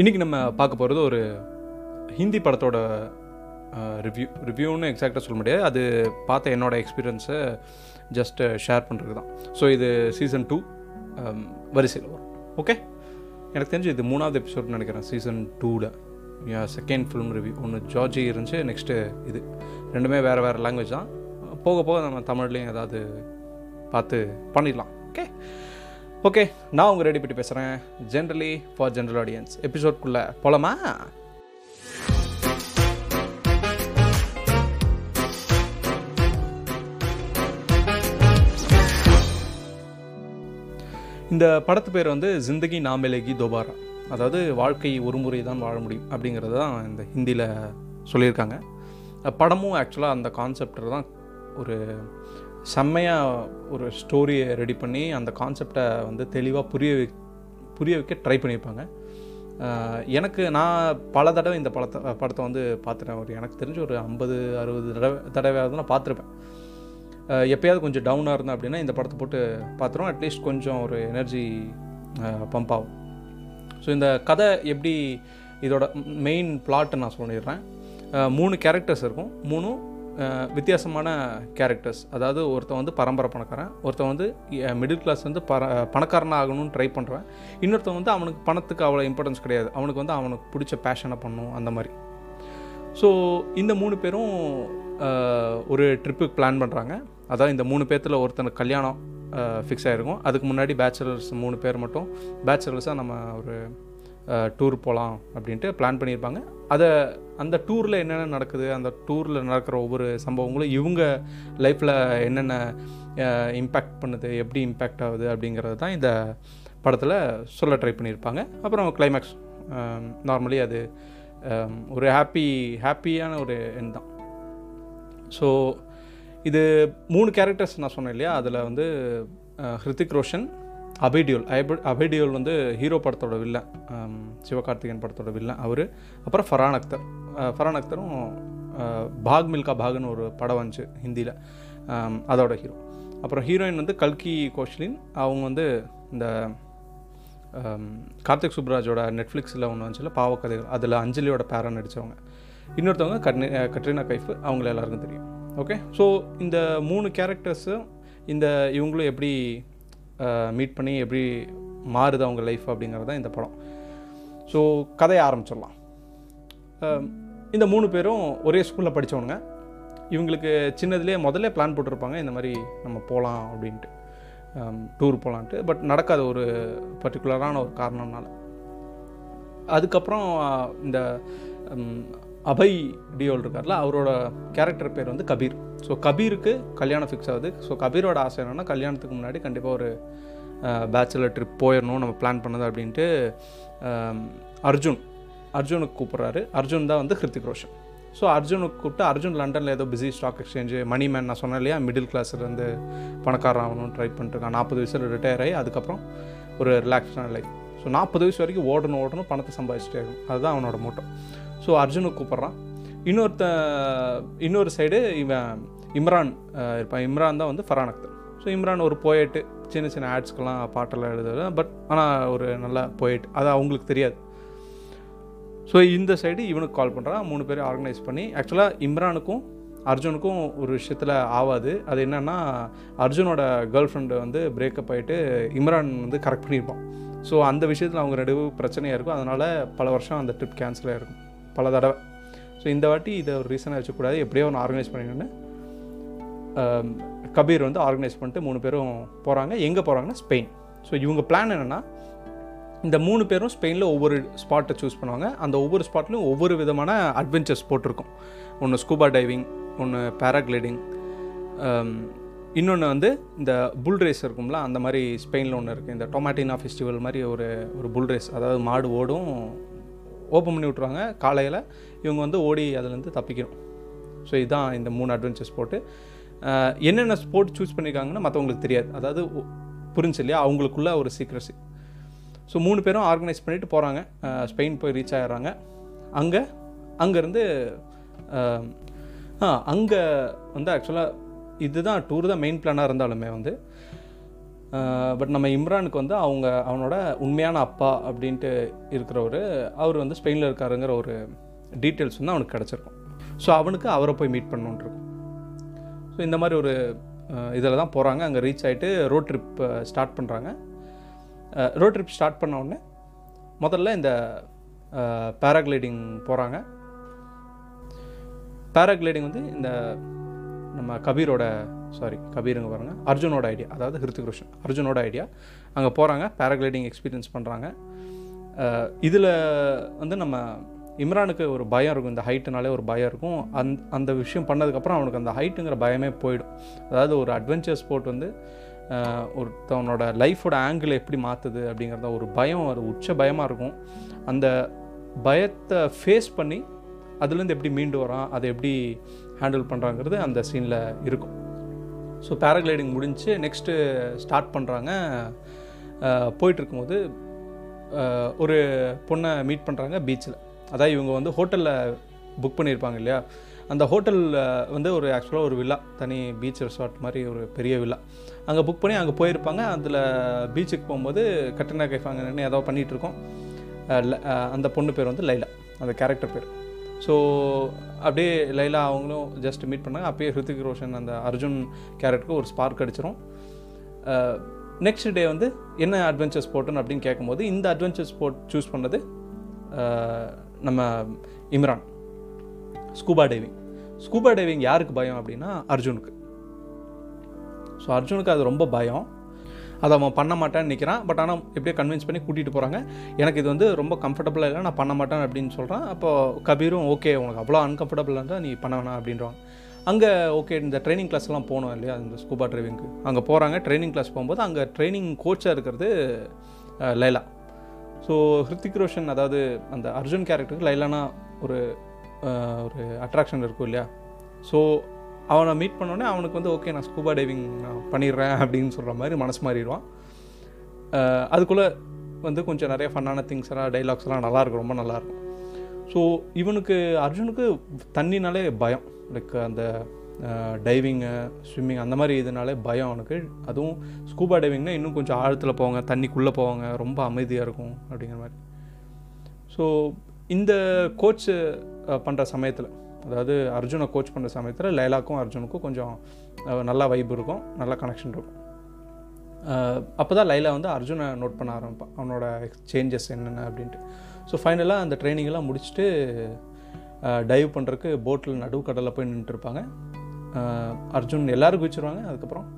இன்றைக்கி நம்ம பார்க்க போகிறது ஒரு ஹிந்தி படத்தோட ரிவ்யூ ரிவ்யூன்னு எக்ஸாக்டாக சொல்ல முடியாது. அது பார்த்த என்னோட எக்ஸ்பீரியன்ஸை ஜஸ்ட் ஷேர் பண்ணுறது தான் ஸோ இது சீசன் டூ வரிசையில் வரும். ஓகே எனக்கு தெரிஞ்சு இது மூணாவது எபிசோட் நினைக்கிறேன் சீசன் டூவில் செகண்ட் ஃபிலிம் ரிவ்யூ ஒன்று ஜார்ஜி இருந்துச்சு நெக்ஸ்ட்டு இது. ரெண்டுமே வேறு வேறு லாங்குவேஜ் தான். போக போக நம்ம தமிழ்லேயும் ஏதாவது பார்த்து பண்ணிடலாம். ஓகே நான் உங்கள் ரெடி பண்ணி பேசுகிறேன் ஜென்ரலி ஃபார் ஜென்ரல் ஆடியன்ஸ் எபிசோட்குள்ளே போகலாமா இந்த படத்து பேர் வந்து ஜிந்தகி நாமிலேகி தோபாரா அதாவது வாழ்க்கை ஒரு முறை தான் வாழ முடியும் அப்படிங்கிறது தான் இந்த ஹிந்தியில் சொல்லியிருக்காங்க. படமும் ஆக்சுவலாக அந்த கான்செப்டில் தான் ஒரு செம்மையாக ஒரு ஸ்டோரியை ரெடி பண்ணி அந்த கான்செப்டை வந்து தெளிவாக புரிய வை புரிய வைக்க ட்ரை பண்ணியிருப்பாங்க. எனக்கு நான் பல தடவை இந்த படத்தை படத்தை வந்து பார்த்துட்டேன். ஒரு எனக்கு தெரிஞ்சு ஒரு ஐம்பது அறுபது தடவை தடவையாவது நான் பார்த்துருப்பேன். எப்போயாவது கொஞ்சம் டவுனாக இருந்தேன் அப்படின்னா இந்த படத்தை போட்டு பார்த்துருவோம். அட்லீஸ்ட் கொஞ்சம் ஒரு எனர்ஜி பம்ப் ஆகும். ஸோ இந்த கதை எப்படி இதோட மெயின் பிளாட்டை நான் சொல்லிடுறேன். மூணு கேரக்டர்ஸ் இருக்கும். மூணும் வித்தியாசமான கேரக்டர்ஸ் அதாவது ஒருத்தன் வந்து பரம்பரை பணக்காரன் ஒருத்தன் வந்து மிடில் கிளாஸ் வந்து பர பணக்காரனாக ஆகணும்னு ட்ரை பண்ணுறான் இன்னொருத்தன் வந்து அவனுக்கு பணத்துக்கு அவ்வளோ இம்பார்ட்டன்ஸ் கிடையாது. அவனுக்கு வந்து அவனுக்கு பிடிச்ச பேஷனை பண்ணும் அந்த மாதிரி. ஸோ இந்த மூணு பேரும் ஒரு ட்ரிப்புக்கு பிளான் பண்ணுறாங்க அதாவது இந்த மூணு பேர்த்தில் ஒருத்தனுக்கு கல்யாணம் ஃபிக்ஸ் ஆகிருக்கும் அதுக்கு முன்னாடி பேச்சுலர்ஸ் மூணு பேர் மட்டும். பேச்சுலர்ஸாக நம்ம ஒரு டூர் போகலாம் அப்படின்ட்டு பிளான் பண்ணியிருப்பாங்க. அதை அந்த டூரில் என்னென்ன நடக்குது அந்த டூரில் நடக்கிற ஒவ்வொரு சம்பவங்களும் இவங்க லைஃப்பில் என்னென்ன இம்பேக்ட் பண்ணுது எப்படி இம்பேக்ட் ஆகுது அப்படிங்கிறது தான் இந்த படத்தில் சொல்ல ட்ரை பண்ணியிருப்பாங்க. அப்புறம் கிளைமேக்ஸ் நார்மலி அது ஒரு ஹாப்பி ஹாப்பியான ஒரு எண் தான். ஸோ இது மூணு கேரக்டர்ஸ் நான் சொன்னேன் இல்லையா? அதில் வந்து ஹிருத்திக் ரோஷன் அபைடியோல் அப அபைடியோல் வந்து ஹீரோ படத்தோட வில்லன் சிவகார்த்திகேயன் படத்தோட வில்லன் அவர். அப்புறம் ஃபரான் அக்தர். ஃபரான் அக்தரும் பாக் மில்கா பாக்னு ஒரு படம் வந்துச்சு ஹிந்தியில். அதோட ஹீரோ. அப்புறம் ஹீரோயின் வந்து கல்கி கோஷ்லின். அவங்க வந்து இந்த கார்த்திக் சுப்ராஜோட நெட்ஃப்ளிக்ஸில் ஒன்று வந்துச்சுல பாவக்கதைகள். அதில் அஞ்சலியோட பேரன் நடித்தவங்க இன்னொருத்தவங்க கட்னி கட்ரினா கைஃப். அவங்கள எல்லாருக்கும் தெரியும். ஓகே? ஸோ இந்த மூணு கேரக்டர்ஸும் இந்த இவங்களும் எப்படி மீட் பண்ணி எப்படி மாறுது அவங்க லைஃப் அப்படிங்கிறது தான் இந்த படம். ஸோ கதையை ஆரம்பிச்சிடலாம். இந்த மூணு பேரும் ஒரே ஸ்கூலில் படித்தவனுங்க இவங்களுக்கு சின்னதுலேயே முதல்ல பிளான் போட்டிருப்பாங்க இந்த மாதிரி நம்ம போகலாம் அப்படின்ட்டு. டூர் போகலான்ட்டு பட் நடக்காத ஒரு பர்டிகுலரான ஒரு காரணம்னால. அதுக்கப்புறம் இந்த அபய் டியோல் இருக்கார்ல அவரோட கேரக்டர் பேர் வந்து கபீர். ஸோ கபீருக்கு கல்யாணம் ஃபிக்ஸ் ஆகுது. ஸோ கபீரோட ஆசை என்னென்னா கல்யாணத்துக்கு முன்னாடி கண்டிப்பாக ஒரு பேச்சுலர் ட்ரிப் போயிடணும் நம்ம பிளான் பண்ணது அப்படின்ட்டு அர்ஜுன் அர்ஜுனுக்கு கூப்பிட்றாரு. அர்ஜுன் தான் வந்து ஹிருத்திக் ரோஷன். ஸோ அர்ஜுனுக்கு கூப்பிட்டு அர்ஜுன் லண்டனில் ஏதோ busy stock exchange money man நான் சொன்னேன் இல்லையா மிடில் கிளாஸ்லேருந்து பணக்காரன் ஆகணும்னு ட்ரை பண்ணிட்டுருக்கான் நாற்பது வயசில் ரிட்டையர் ஆகி அதுக்கப்புறம் ஒரு ரிலாக்ஸான லைஃப் ஸோ நாற்பது வயசு வரைக்கும் ஓடணும் ஓடணும் பணத்தை சம்பாதிச்சிட்டே இருக்கும் அதுதான் அவனோட மோட்டம் ஸோ அர்ஜுனுக்கு கூப்பிட்றான். இன்னொருத்த இன்னொரு சைடு இவன் இம்ரான் இருப்பான். இம்ரான் தான் வந்து ஃபரான் அக்தர் ஸோ இம்ரான் ஒரு போயட்டு சின்ன சின்ன ஆட்ஸ்க்கெல்லாம் பாட்டெல்லாம் எழுதுறது. பட் ஆனால் ஒரு நல்ல போயட் அது அவங்களுக்கு தெரியாது. ஸோ இந்த சைடு இவனுக்கு கால் பண்ணுறான் மூணு பேரும் ஆர்கனைஸ் பண்ணி ஆக்சுவலாக இம்ரானுக்கும் அர்ஜுனுக்கும் ஒரு விஷயத்தில் ஆகாது அது என்னென்னா அர்ஜுனோட கேர்ள் ஃப்ரெண்டு வந்து பிரேக்கப் ஆகிட்டு இம்ரான் வந்து கரெக்ட் பண்ணியிருப்பான். ஸோ அந்த விஷயத்தில் அவங்க நடுவு பிரச்சனையாக இருக்கும். அதனால் பல வருஷம் அந்த ட்ரிப் கேன்சல் ஆகிருக்கும் பல தடவை. ஸோ இந்த வாட்டி இதை ஒரு ரீசனாக வச்சக்கூடாது. எப்படியோ ஒன்று ஆர்கனைஸ் பண்ணிக்கணுன்னு கபீர் வந்து ஆர்கனைஸ் பண்ணிட்டு மூணு பேரும் போகிறாங்க எங்கே போகிறாங்கன்னா ஸ்பெயின். ஸோ இவங்க பிளான் என்னென்னா இந்த மூணு பேரும் ஸ்பெயினில் ஒவ்வொரு ஸ்பாட்டை சூஸ் பண்ணுவாங்க. அந்த ஒவ்வொரு ஸ்பாட்லையும் ஒவ்வொரு விதமான அட்வென்ச்சர்ஸ் போட்டிருக்கும். ஒன்று ஸ்கூபா டைவிங் ஒன்று பேராக்ளைடிங் இன்னொன்று வந்து இந்த புல் ரேஸ் இருக்கும்ல அந்த மாதிரி ஸ்பெயினில் ஒன்று இருக்குது இந்த டொமாட்டினா ஃபெஸ்டிவல் மாதிரி ஒரு ஒரு புல் ரேஸ் அதாவது மாடு ஓடும் ஓப்பன் பண்ணி விட்ருவாங்க காலையில் இவங்க வந்து ஓடி அதுலேருந்து தப்பிக்கணும். ஸோ இதுதான் இந்த மூணு அட்வென்ச்சர் ஸ்போர்ட்டு என்னென்ன ஸ்போர்ட் சூஸ் பண்ணியிருக்காங்கன்னு மற்றவங்களுக்கு தெரியாது. அதாவது புரிஞ்சு இல்லையா? அவங்களுக்குள்ள ஒரு சீக்ரஸி ஸோ மூணு பேரும் ஆர்கனைஸ் பண்ணிவிட்டு போகிறாங்க ஸ்பெயின் போய் ரீச் ஆகிடுறாங்க அங்கே அங்கேருந்து ஆ அங்கே வந்து ஆக்சுவலாக இதுதான் டூர் தான் மெயின் பிளானாக இருந்தாலுமே வந்து பட் நம்ம இம்ரானுக்கு வந்து அவங்க அவனோட உண்மையான அப்பா அப்படின்ட்டு இருக்கிறவர் அவர் வந்து ஸ்பெயினில் இருக்காருங்கிற ஒரு டீட்டெயில்ஸ் வந்து அவனுக்கு கிடச்சிருக்கும். ஸோ அவனுக்கு அவரை போய் மீட் பண்ணணுன்னு இருக்கும். ஸோ இந்த மாதிரி ஒரு இதில் தான் போகிறாங்க அங்கே ரீச் ஆகிட்டு ரோட் ட்ரிப் ஸ்டார்ட் பண்ணுறாங்க ரோட் ட்ரிப் ஸ்டார்ட் பண்ண உடனே முதல்ல இந்த பேராகிளைடிங் போகிறாங்க பேராகிளைடிங் வந்து இந்த நம்ம கபீரோட சாரி கபீருங்க பாருங்கள் அர்ஜுனோட ஐடியா அதாவது ஹிருத்திக் ரோஷன் அர்ஜுனோட ஐடியா அங்கே போகிறாங்க பேராகிளைடிங் எக்ஸ்பீரியன்ஸ் பண்ணுறாங்க இதில் வந்து நம்ம இம்ரானுக்கு ஒரு பயம் இருக்கும் இந்த ஹைட்டுனாலே ஒரு பயம் இருக்கும். அந் அந்த விஷயம் பண்ணதுக்கப்புறம் அவனுக்கு அந்த ஹைட்டுங்கிற பயமே போயிடும். அதாவது ஒரு அட்வென்ச்சர் ஸ்போர்ட் வந்து ஒருத்தவனோட லைஃபோட ஆங்கிள் எப்படி மாற்றுது அப்படிங்கிறத ஒரு பயம் ஒரு உச்ச பயமாக இருக்கும். அந்த பயத்தை ஃபேஸ் பண்ணி அதுலேருந்து எப்படி மீண்டு வரான் அதை எப்படி ஹேண்டில் பண்ணுறாங்கிறது அந்த சீனில் இருக்கும். ஸோ பேராகிளைடிங் முடிஞ்சு நெக்ஸ்ட்டு ஸ்டார்ட் பண்ணுறாங்க போயிட்டு இருக்கும்போது ஒரு பொண்ணை மீட் பண்ணுறாங்க பீச்சில் அதாவது இவங்க வந்து ஹோட்டலில் புக் பண்ணியிருப்பாங்க இல்லையா? அந்த ஹோட்டலில் வந்து ஒரு ஆக்சுவலாக ஒரு வில்லா தனி பீச் ரெசார்ட் மாதிரி ஒரு பெரிய வில்லா அங்கே புக் பண்ணி அங்கே போயிருப்பாங்க. அதில் பீச்சுக்கு போகும்போது கட்டணா கைஃபாங்கன்னு நின்று ஏதோ பண்ணிகிட்ருக்கோம் ல- அந்த பொண்ணு பேர் வந்து லைலா. அந்த கேரக்டர் பேர். ஸோ அப்படியே லைலா அவங்களும் ஜஸ்ட் மீட் பண்ணாங்க. அப்பயே ஹிருத்திக் ரோஷன் அந்த அர்ஜுன் கேரக்டருக்கு ஒரு ஸ்பார்க் அடிச்சிரும். நெக்ஸ்ட் டே வந்து என்ன அட்வென்ச்சர் ஸ்போர்ட்டுன்னு அப்படின்னு கேட்கும்போது இந்த அட்வென்ச்சர் ஸ்போர்ட் சூஸ் பண்ணது நம்ம Imran. Scuba diving scuba diving யாருக்கு பயம் அப்படின்னா அர்ஜுனுக்கு. ஸோ அர்ஜுனுக்கு அது ரொம்ப பயம். அதை அவன் பண்ண மாட்டான்னு நிற்கிறான் பட் ஆனால் எப்படியோ கன்வின்ஸ் பண்ணி கூட்டிகிட்டு போகிறாங்க எனக்கு இது வந்து ரொம்ப கம்ஃபர்டபுளாக இல்லை நான் பண்ண மாட்டேன் அப்படின்னு சொல்கிறான் அப்போ கபீரும் ஓகே உனக்கு அவ்வளோ அன்கம்ஃபர்டபுளாக இருந்தால் நீ பண்ண வேணாம் அப்படின்றாங்க அங்கே ஓகே இந்த ட்ரைனிங் கிளாஸ்லாம் போனோம் இல்லையா இந்த ஸ்கூபா ட்ரைவிங்க்கு அங்கே போகிறாங்க ட்ரைனிங் கிளாஸ் போகும்போது அங்கே ட்ரைனிங் கோச்சாக இருக்கிறது லைலா. ஸோ ஹிருத்திக் ரோஷன் அதாவது அந்த அர்ஜுன் கேரக்டருக்கு லைலானா ஒரு ஒரு அட்ராக்ஷன் இருக்கும் இல்லையா? ஸோ அவனை மீட் பண்ணோடனே அவனுக்கு வந்து ஓகே நான் ஸ்கூபா டைவிங் நான் பண்ணிடுறேன் அப்படின்னு சொல்கிற மாதிரி மனசு மாறிடுவான். அதுக்குள்ளே வந்து கொஞ்சம் நிறைய ஃபன்னான திங்ஸ் எல்லாம் டைலாக்ஸ் எல்லாம் நல்லாயிருக்கும் ரொம்ப நல்லாயிருக்கும் ஸோ இவனுக்கு அர்ஜுனுக்கு தண்ணினாலே பயம். லைக் அந்த டைவிங்கு ஸ்விம்மிங் அந்த மாதிரி இதனாலே பயம் அவனுக்கு. அதுவும் ஸ்கூபா டைவிங்னா இன்னும் கொஞ்சம் ஆழத்தில் போவாங்க தண்ணிக்குள்ளே போவாங்க ரொம்ப அமைதியாக இருக்கும் அப்படிங்கிற மாதிரி. ஸோ இந்த கோச்சு பண்ணுற சமயத்தில் அதாவது அர்ஜுனை கோச் பண்ணுற சமயத்தில் லைலாக்கும் அர்ஜுனுக்கும் கொஞ்சம் நல்லா வைப் இருக்கும் நல்லா கனெக்ஷன் இருக்கும். அப்போ தான் லைலா வந்து அர்ஜுனை நோட் பண்ண ஆரம்பிப்பான் அவனோட சேஞ்சஸ் என்னென்ன அப்படின்ட்டு. ஸோ ஃபைனலாக அந்த ட்ரைனிங்கெல்லாம் முடிச்சுட்டு டைவ் பண்ணுறதுக்கு போட்டில் நடுக்கடலில் போய் நின்றுருப்பாங்க அர்ஜுன் எல்லோரும் குதிச்சிருவாங்க அதுக்கப்புறம்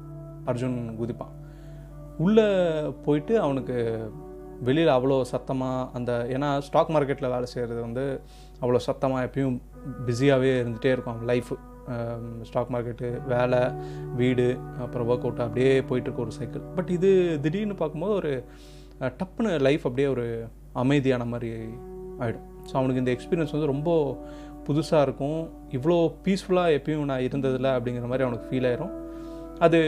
அர்ஜுன் குதிப்பான். உள்ளே போயிட்டு அவனுக்கு வெளியில் அவ்வளோ சத்தமாக அந்த ஏன்னா ஸ்டாக் மார்க்கெட்டில் வேலை செய்கிறது வந்து அவ்வளோ சத்தமாக எப்பயும் பிஸியாகவே இருந்துகிட்டே இருக்கும். அவன் லைஃபு ஸ்டாக் மார்க்கெட்டு வேலை வீடு அப்புறம் ஒர்க் அவுட் அப்படியே போயிட்டுருக்க ஒரு சைக்கிள் பட் இது திடீர்னு பார்க்கும்போது ஒரு டப்புன்னு லைஃப் அப்படியே ஒரு அமைதியான மாதிரி ஆகிடும் ஸோ அவனுக்கு இந்த எக்ஸ்பீரியன்ஸ் வந்து ரொம்ப புதுசாக இருக்கும். இவ்வளோ பீஸ்ஃபுல்லாக எப்பயும் நான் இருந்ததில்ல அப்படிங்கிற மாதிரி அவனுக்கு ஃபீல் ஆயிரும். அது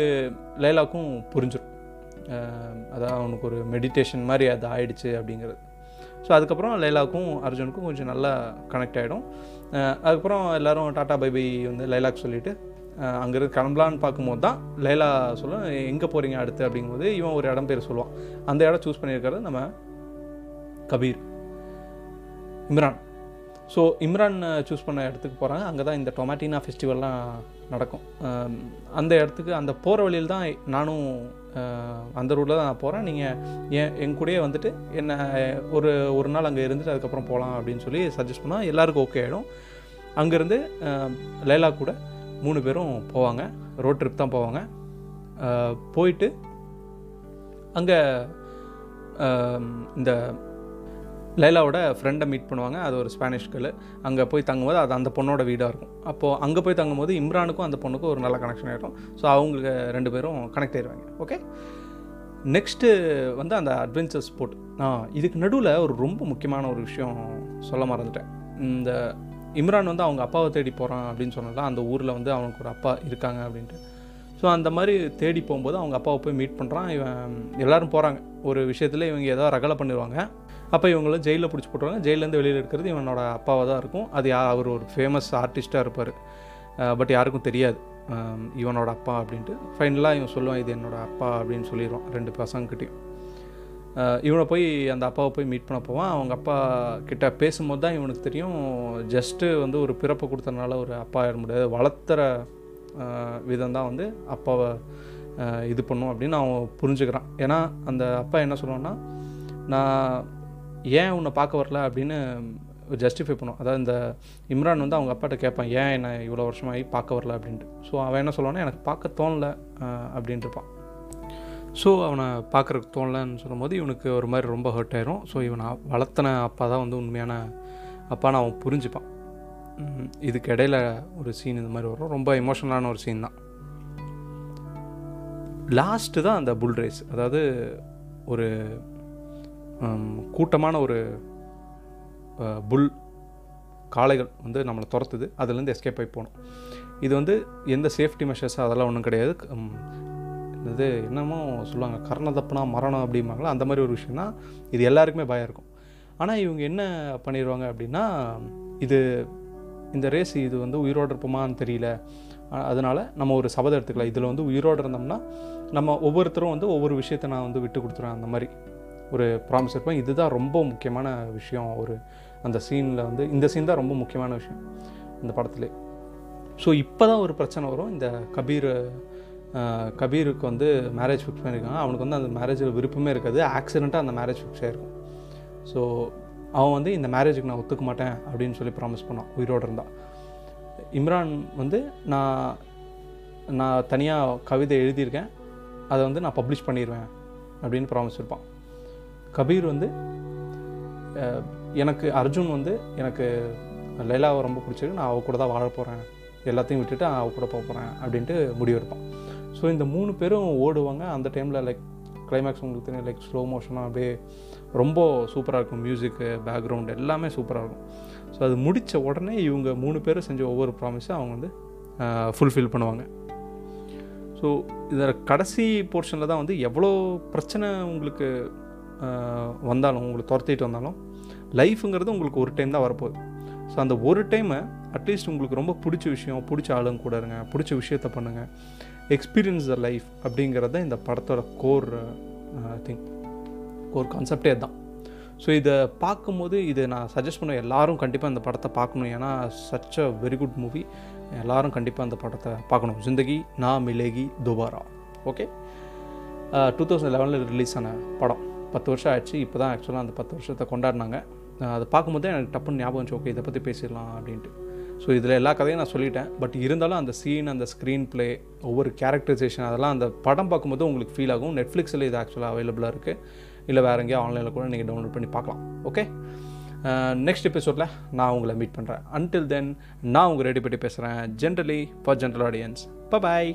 லைலாக்கும் புரிஞ்சிடும் அதான் அவனுக்கு ஒரு மெடிடேஷன் மாதிரி அது ஆயிடுச்சு அப்படிங்கிறது. ஸோ அதுக்கப்புறம் லைலாக்கும் அர்ஜுனுக்கும் கொஞ்சம் நல்லா கனெக்ட் ஆகிடும் அதுக்கப்புறம் எல்லோரும் டாட்டா பை பை வந்து லைலாக் சொல்லிவிட்டு அங்கேருந்து கிளம்பலான்னு பார்க்கும்போது தான் லைலா சொல்ல எங்கே போகிறீங்க அடுத்து? அப்படிங்கும்போது இவன் ஒரு இடம் பேர் சொல்லுவான். அந்த இடம் சூஸ் பண்ணியிருக்கிறது நம்ம கபீர் இம்ரான். ஸோ இம்ரான் சூஸ் பண்ண இடத்துக்கு போகிறாங்க அங்கே தான் இந்த டொமேட்டினா ஃபெஸ்டிவல்லாம் நடக்கும். அந்த இடத்துக்கு அந்த போகிற வழியில் தான் நானும் அந்த ரூட்டில் தான் நான் போகிறேன் நீங்கள் என் என் கூடயே வந்துட்டு என்ன ஒரு ஒரு நாள் அங்கே இருந்துட்டு அதுக்கப்புறம் போகலாம் அப்படின்னு சொல்லி சஜஸ்ட் பண்ணால் எல்லாருக்கும் ஓகே ஆகிடும் அங்கேருந்து லைலா கூட மூணு பேரும் போவாங்க. ரோட் ட்ரிப் தான் போவாங்க. போயிட்டு அங்கே இந்த லைலாவோட ஃப்ரெண்டை மீட் பண்ணுவாங்க. அது ஒரு ஸ்பானிஷ் கேர்ள் அங்கே போய் தங்கும்போது அது அந்த பொண்ணோட வீடாக இருக்கும். அப்போது அங்கே போய் தங்கும்போது இம்ரானுக்கும் அந்த பொண்ணுக்கும் ஒரு நல்ல கனெக்ஷன் ஆகிடும் ஸோ அவங்களுக்கு ரெண்டு பேரும் கனெக்ட் ஆயிடுவாங்க ஓகே நெக்ஸ்ட்டு வந்து அந்த அட்வென்ச்சர் ஸ்போர்ட் இதுக்கு நடுவில் ஒரு ரொம்ப முக்கியமான ஒரு விஷயம் சொல்ல மறந்துட்டேன். இந்த இம்ரான் வந்து அவங்க அப்பாவை தேடி போகிறான் அப்படின்னு சொன்னல அந்த ஊரில் வந்து அவனுக்கு ஒரு அப்பா இருக்காங்க அப்படின்ட்டு. ஸோ அந்த மாதிரி தேடி போகும்போது அவங்க அப்பாவை போய் மீட் பண்ணுறான் இவன் எல்லோரும் போகிறாங்க ஒரு விஷயத்தில் இவங்க ஏதோ ரகலை பண்ணிடுவாங்க அப்போ இவங்கள ஜெயிலில் பிடிச்சி போட்டுருவாங்க. ஜெயிலேருந்து வெளியில் இருக்கிறது இவனோட அப்பாவாக தான் இருக்கும். அது யா அவர் ஒரு ஃபேமஸ் ஆர்டிஸ்ட்டாக இருப்பார். பட் யாருக்கும் தெரியாது. இவனோட அப்பா அப்படின்ட்டு. ஃபைனலாக இவன் சொல்லுவான் இது என்னோட அப்பா அப்படின்னு சொல்லிடுவான் ரெண்டு பசங்கக்கிட்டையும் இவனை போய் அந்த அப்பாவை போய் மீட் பண்ண போவான். அவங்க அப்பா கிட்ட பேசும்போது தான் இவனுக்கு தெரியும். ஜஸ்ட்டு வந்து ஒரு பிறப்பை கொடுத்தனால ஒரு அப்பா ஆயிட முடியாது. வளர்த்துற விதம் தான் வந்து அப்பாவை இது பண்ணும் அப்படின்னு அவன் புரிஞ்சுக்கிறான். ஏன்னா அந்த அப்பா என்ன சொல்லுவான்னா நான் ஏன் உன்னை பார்க்க வரல அப்படின்னு ஜஸ்டிஃபை பண்ணும். அதாவது இந்த இம்ரான் வந்து அவங்க அப்பாட்ட கேட்பான் ஏன் என்னை இவ்வளோ வருஷமாகி பார்க்க வரல? அப்படின்ட்டு. ஸோ அவன் என்ன சொல்லுவான்னா எனக்கு பார்க்க தோணல அப்படின்ட்டு இருப்பான். ஸோ அவனை பார்க்குறக்கு தோணலன்னு சொல்லும்போது இவனுக்கு ஒரு மாதிரி ரொம்ப ஹர்ட் ஆயிரும். ஸோ இவனை வளர்த்தன அப்பா தான் வந்து உண்மையான அப்பான்னு அவன் புரிஞ்சுப்பான். இதுக்கு இடையில ஒரு சீன் இந்த மாதிரி வரும். ரொம்ப எமோஷனலான ஒரு சீன் தான். லாஸ்ட்டு தான் அந்த புல் ரேஸ் அதாவது ஒரு கூட்டமான ஒரு புல் காளைகள் வந்து நம்மளை துரத்துது. அதுலேருந்து எஸ்கேப் ஆகி போகணும் இது வந்து எந்த சேஃப்டி மெஷர்ஸ் அதெல்லாம் ஒன்றும் கிடையாது. இது என்னமோ சொல்லுவாங்க கர்ண தப்புனா மரணம் அப்படிம்பாங்களா அந்த மாதிரி ஒரு விஷயம்னா இது எல்லாருக்குமே பயம் இருக்கும். ஆனால் இவங்க என்ன பண்ணிடுவாங்க அப்படின்னா இது இந்த ரேஸ் இது வந்து உயிரோடு இருப்போமான்னு தெரியல. அதனால் நம்ம ஒரு சபதம் எடுத்துக்கலாம். இதில் வந்து உயிரோடு இருந்தோம்னா நம்ம ஒவ்வொருத்தரும் வந்து ஒவ்வொரு விஷயத்தை நான் வந்து விட்டு கொடுத்துருவேன் அந்த மாதிரி. ஒரு ப்ராமிஸ் இருப்பேன். இதுதான் ரொம்ப முக்கியமான விஷயம். ஒரு அந்த சீனில் வந்து இந்த சீன் தான் ரொம்ப முக்கியமான விஷயம். இந்த படத்துல. ஸோ இப்போ தான் ஒரு பிரச்சனை வரும். இந்த கபீர் கபீருக்கு வந்து மேரேஜ் ஃபிக்ஸ் பண்ணியிருக்காங்க அவனுக்கு வந்து அந்த மேரேஜில் விருப்பமே இருக்காது. ஆக்சிடெண்ட்டாக அந்த மேரேஜ் ஃபிக்ஸ் ஆகிருக்கும் ஸோ அவன் வந்து இந்த மேரேஜுக்கு நான் ஒத்துக்க மாட்டேன் அப்படின்னு சொல்லி ப்ராமிஸ் பண்ணான். உயிரோடு இருந்தான். இம்ரான் வந்து நான் நான் தனியாக கவிதை எழுதியிருக்கேன். அதை வந்து நான் பப்ளிஷ் பண்ணிடுவேன் அப்படின்னு ப்ராமிஸ் இருப்பான். கபீர் வந்து எனக்கு அர்ஜுன் வந்து எனக்கு லைலாவை ரொம்ப பிடிச்சிருக்கு. நான் அவள் கூட தான் வாழ போகிறேன் எல்லாத்தையும் விட்டுட்டு அவள் கூட போக போகிறேன் அப்படின்ட்டு முடிவெடுப்பான் ஸோ இந்த மூணு பேரும் ஓடுவாங்க. அந்த டைமில் லைக் கிளைமேக்ஸ் உங்களுக்கு தெரியும். லைக் ஸ்லோ மோஷனாக அப்படியே ரொம்ப சூப்பராக இருக்கும். மியூசிக்கு பேக்ரவுண்ட் எல்லாமே சூப்பராக இருக்கும். ஸோ அது முடித்த உடனே இவங்க மூணு பேரும் செஞ்ச ஒவ்வொரு ப்ராமிஸும் அவங்க வந்து ஃபுல்ஃபில் பண்ணுவாங்க. ஸோ இதில் கடைசி போர்ஷனில் தான் வந்து எவ்வளோ பிரச்சனை உங்களுக்கு வந்தாலும் உங்களுக்கு துரத்திட்டு வந்தாலும் லைஃபுங்கிறது உங்களுக்கு ஒரு டைம் தான் வரப்போகுது. ஸோ அந்த ஒரு டைமை அட்லீஸ்ட் உங்களுக்கு ரொம்ப பிடிச்ச விஷயம் பிடிச்ச ஆளுங்க கூட இருங்க பிடிச்ச விஷயத்த பண்ணுங்கள் எக்ஸ்பீரியன்ஸ் த லைஃப் அப்படிங்கிறது இந்த படத்தோட கோர் திங் கோர் கான்செப்டே தான் ஸோ இதை பார்க்கும்போது இதை நான் சஜஸ்ட் பண்ண எல்லாரும் கண்டிப்பாக இந்த படத்தை பார்க்கணும். ஏன்னா such a very good movie எல்லாரும் கண்டிப்பாக அந்த படத்தை பார்க்கணும். Zindagi Na Milegi Dobara. Okay two thousand லெவனில் ரிலீஸ் ஆன படம். பத்து வருஷம் ஆயிடுச்சு இப்போ தான் ஆக்சுவலாக அந்த பத்து வருஷத்தை கொண்டாடினாங்க. அதை பார்க்கும்போது எனக்கு டப்புன்னு ஞாபகம் வச்சு ஓகே இதை பற்றி பேசிடலாம் அப்படின்ட்டு. ஸோ இதில் எல்லா கதையும் நான் சொல்லிட்டேன். பட் இருந்தாலும் அந்த சீன் அந்த ஸ்க்ரீன் ப்ளே ஒவ்வொரு கேரக்டரைசேஷன் அதெல்லாம் அந்த படம் பார்க்கும்போது உங்களுக்கு ஃபீல் ஆகும். நெட்ஃப்ளிக்ஸில் இது ஆக்சுவலாக அவைலபிளாக இருக்குது இல்லை வேறு எங்கேயோ ஆன்லைனில் கூட நீங்கள் டவுன்லோட் பண்ணி பார்க்கலாம். ஓகே நெக்ஸ்ட் எபிசோடில் நான் உங்களை மீட் பண்ணுறேன் அன்டில் தென் நான் உங்கள் ரெடி பண்ணி பேசுகிறேன் generally for general audience bye